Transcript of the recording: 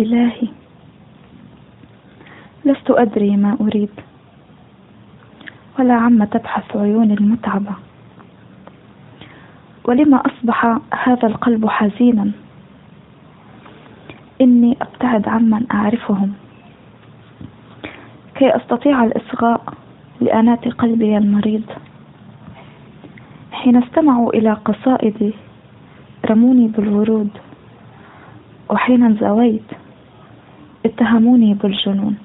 إلهي. لست أدري ما أريد. ولا عم تبحث عيوني المتعبة. ولما أصبح هذا القلب حزينا؟ إني أبتعد عمن أعرفهم. كي أستطيع الإصغاء لأنات قلبي المريض. حين استمعوا إلى قصائدي رموني بالورود. وحين انزويت اتهموني بالجنون.